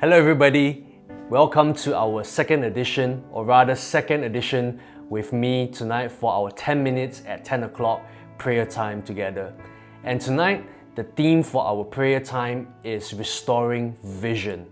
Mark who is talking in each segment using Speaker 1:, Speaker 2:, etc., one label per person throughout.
Speaker 1: Hello, everybody. Welcome to our second edition, or rather, second edition with me tonight for our 10 minutes at 10 o'clock prayer time together. And tonight, the theme for our prayer time is restoring vision.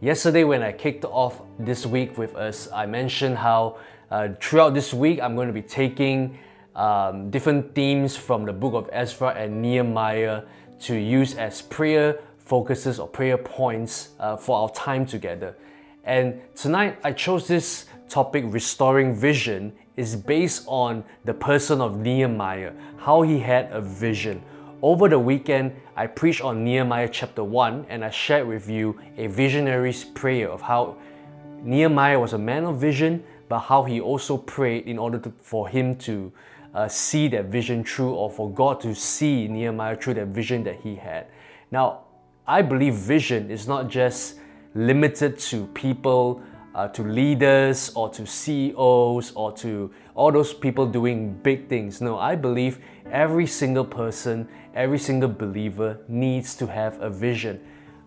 Speaker 1: Yesterday, when I kicked off this week with us, I mentioned how uh, throughout this week I'm going to be taking um, different themes from the book of Ezra and Nehemiah to use as prayer focuses or prayer points uh, for our time together. And tonight I chose this topic, restoring vision, is based on the person of Nehemiah, how he had a vision. Over the weekend, I preached on Nehemiah chapter 1 and I shared with you a visionary's prayer of how Nehemiah was a man of vision, but how he also prayed in order to, for him to uh, see that vision through or for God to see Nehemiah through that vision that he had. Now, I believe vision is not just limited to people, uh, to leaders, or to CEOs, or to all those people doing big things. No, I believe every single person, every single believer needs to have a vision.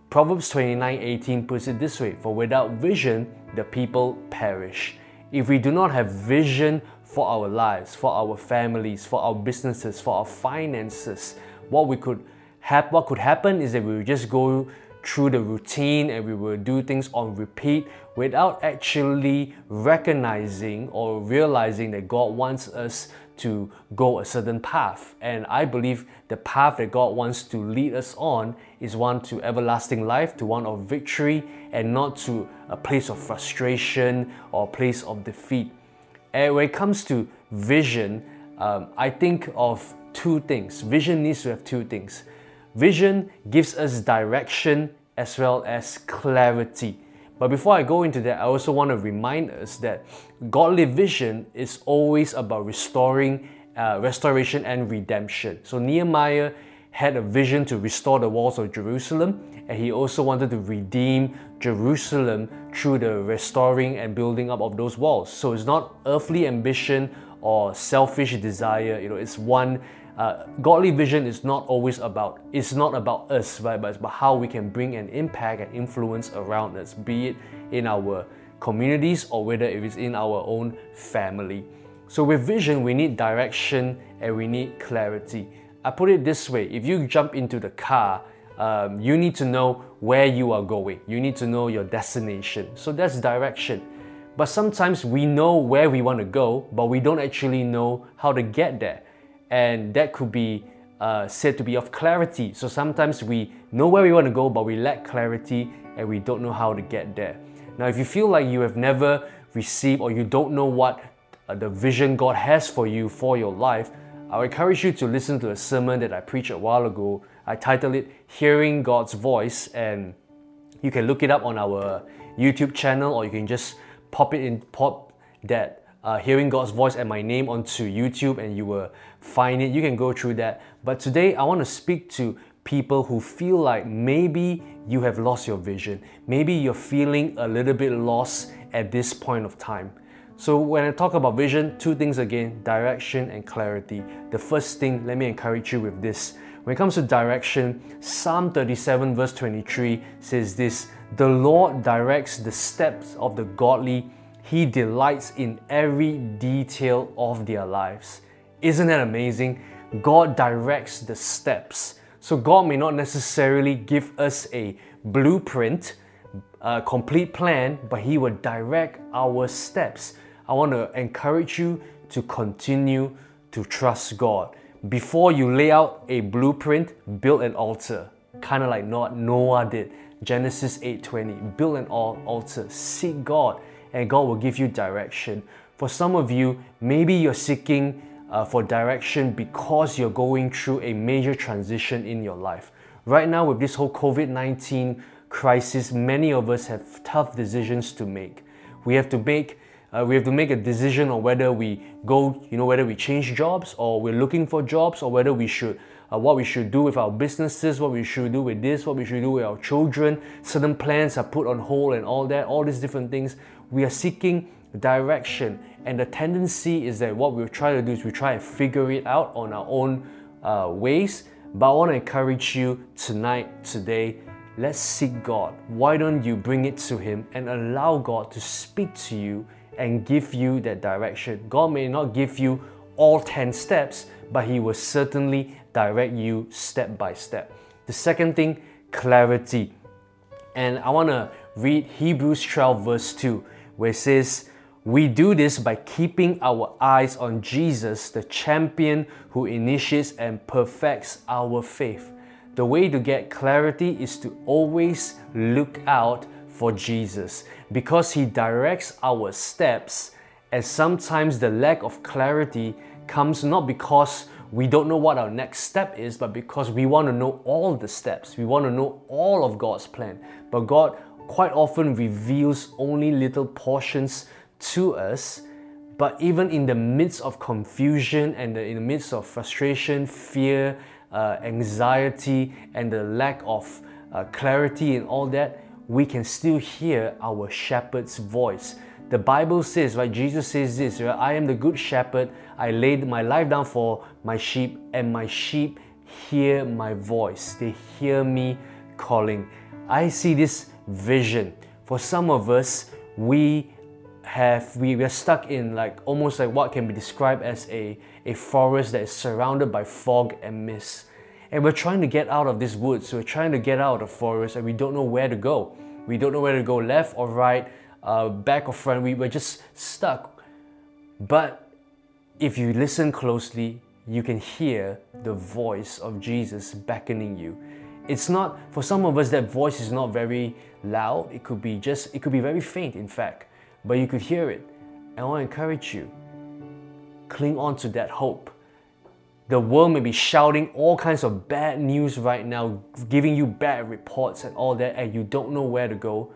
Speaker 1: Proverbs 29:18 puts it this way, for without vision the people perish. If we do not have vision for our lives, for our families, for our businesses, for our finances, what we could hap- what could happen is that we would just go through the routine and we will do things on repeat without actually recognizing or realizing that God wants us to go a certain path. And I believe the path that God wants to lead us on is one to everlasting life, to one of victory, and not to a place of frustration or a place of defeat. And when it comes to vision, um, I think of two things. Vision needs to have two things. Vision gives us direction as well as clarity. But before I go into that, I also want to remind us that godly vision is always about restoring, uh, restoration and redemption. So Nehemiah had a vision to restore the walls of Jerusalem, and he also wanted to redeem Jerusalem through the restoring and building up of those walls. So it's not earthly ambition or selfish desire, you know, it's one uh, godly vision is not always about it's not about us right but it's about how we can bring an impact and influence around us be it in our communities or whether it is in our own family. So with vision we need direction and we need clarity. I put it this way if you jump into the car um, you need to know where you are going. You need to know your destination. So that's direction. But sometimes we know where we want to go but we don't actually know how to get there and that could be uh, said to be of clarity. So sometimes we know where we want to go, but we lack clarity and we don't know how to get there. Now, if you feel like you have never received or you don't know what uh, the vision God has for you for your life, I encourage you to listen to a sermon that I preached a while ago. I titled it Hearing God's Voice, and you can look it up on our YouTube channel or you can just pop it in, pop that uh, hearing God's voice and my name onto YouTube and you will find it. You can go through that. But today I want to speak to people who feel like maybe you have lost your vision. Maybe you're feeling a little bit lost at this point of time. So, when I talk about vision, two things again direction and clarity. The first thing, let me encourage you with this. When it comes to direction, Psalm 37, verse 23 says this The Lord directs the steps of the godly he delights in every detail of their lives. Isn't that amazing? God directs the steps. So, God may not necessarily give us a blueprint, a complete plan, but He will direct our steps. I want to encourage you to continue to trust God. Before you lay out a blueprint, build an altar, kind of like Noah did. Genesis 8:20. Build an altar, seek God and God will give you direction. For some of you, maybe you're seeking uh, for direction because you're going through a major transition in your life. Right now, with this whole COVID 19 crisis, many of us have tough decisions to make. We have to make uh, we have to make a decision on whether we go, you know, whether we change jobs or we're looking for jobs or whether we should, uh, what we should do with our businesses, what we should do with this, what we should do with our children. Certain plans are put on hold and all that, all these different things we are seeking direction. And the tendency is that what we try to do is we try to figure it out on our own uh, ways. But I want to encourage you tonight, today, let's seek God. Why don't you bring it to Him and allow God to speak to you and give you that direction? God may not give you all 10 steps, but He will certainly direct you step by step. The second thing, clarity. And I want to read Hebrews 12, verse 2, where it says, We do this by keeping our eyes on Jesus, the champion who initiates and perfects our faith. The way to get clarity is to always look out for Jesus because He directs our steps, and sometimes the lack of clarity comes not because we don't know what our next step is, but because we want to know all the steps. We want to know all of God's plan. But God quite often reveals only little portions to us. But even in the midst of confusion and in the midst of frustration, fear, uh, anxiety, and the lack of uh, clarity and all that, we can still hear our shepherd's voice. The Bible says, right? Jesus says this, right? I am the good shepherd. I laid my life down for my sheep, and my sheep hear my voice. They hear me calling. I see this vision. For some of us, we have we, we are stuck in like almost like what can be described as a, a forest that is surrounded by fog and mist. And we're trying to get out of this woods. So we're trying to get out of the forest and we don't know where to go. We don't know where to go left or right, uh, back or front. We, we're just stuck. But if you listen closely, you can hear the voice of Jesus beckoning you. It's not, for some of us, that voice is not very loud. It could be just, it could be very faint, in fact but you could hear it. And I want to encourage you cling on to that hope. The world may be shouting all kinds of bad news right now, giving you bad reports and all that, and you don't know where to go,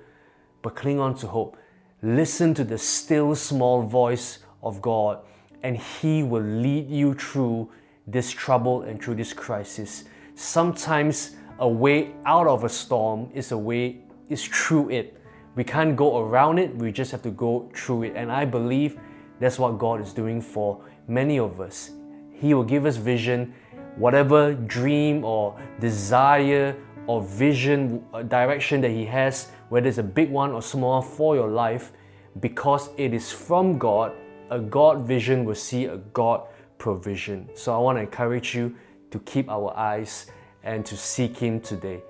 Speaker 1: but cling on to hope. Listen to the still small voice of God, and He will lead you through this trouble and through this crisis. Sometimes a way out of a storm is a way is through it. We can't go around it, we just have to go through it. And I believe that's what God is doing for many of us. He will give us vision, whatever dream or desire or vision, uh, direction that He has, whether it's a big one or small for your life, because it is from God, a God vision will see a God provision. So I want to encourage you to keep our eyes and to seek Him today.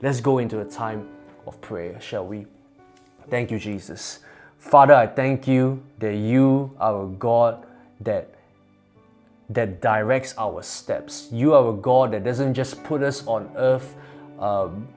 Speaker 1: Let's go into a time of prayer, shall we? Thank you, Jesus. Father, I thank you that you are a God that that directs our steps. You are a God that doesn't just put us on earth um,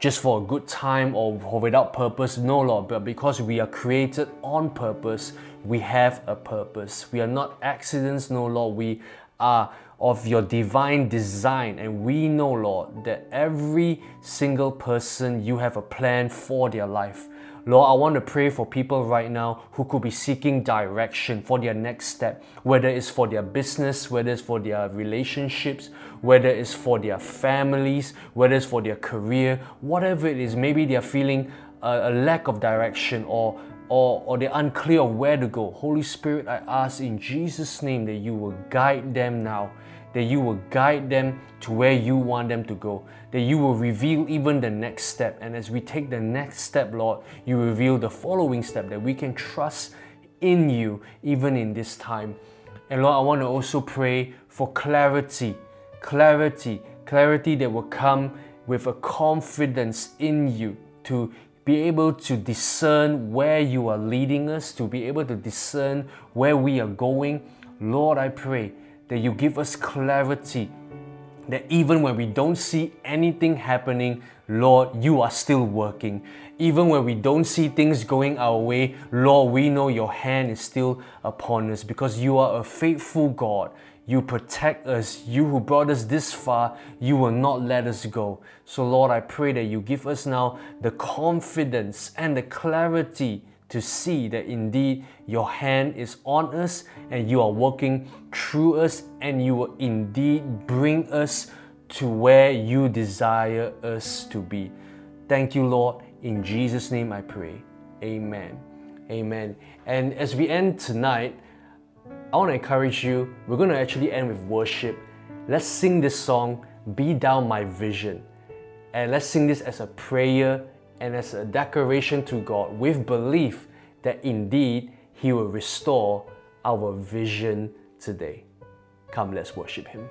Speaker 1: just for a good time or without purpose. No, Lord, but because we are created on purpose, we have a purpose. We are not accidents, no, Lord. We are of your divine design. And we know, Lord, that every single person, you have a plan for their life. Lord, I want to pray for people right now who could be seeking direction for their next step, whether it's for their business, whether it's for their relationships, whether it's for their families, whether it's for their career, whatever it is. Maybe they're feeling a, a lack of direction or or, or they're unclear of where to go. Holy Spirit, I ask in Jesus' name that you will guide them now that you will guide them to where you want them to go, that you will reveal even the next step. And as we take the next step, Lord, you reveal the following step that we can trust in you even in this time. And Lord, I want to also pray for clarity, clarity, clarity that will come with a confidence in you to be able to discern where you are leading us, to be able to discern where we are going. Lord, I pray that you give us clarity that even when we don't see anything happening, Lord, you are still working. Even when we don't see things going our way, Lord, we know your hand is still upon us because you are a faithful God. You protect us. You who brought us this far, you will not let us go. So, Lord, I pray that you give us now the confidence and the clarity to see that indeed your hand is on us and you are working through us and you will indeed bring us to where you desire us to be. Thank you, Lord. In Jesus' name I pray. Amen. Amen. And as we end tonight, I want to encourage you. We're going to actually end with worship. Let's sing this song, Be Thou My Vision. And let's sing this as a prayer and as a declaration to God with belief that indeed He will restore our vision today. Come, let's worship Him.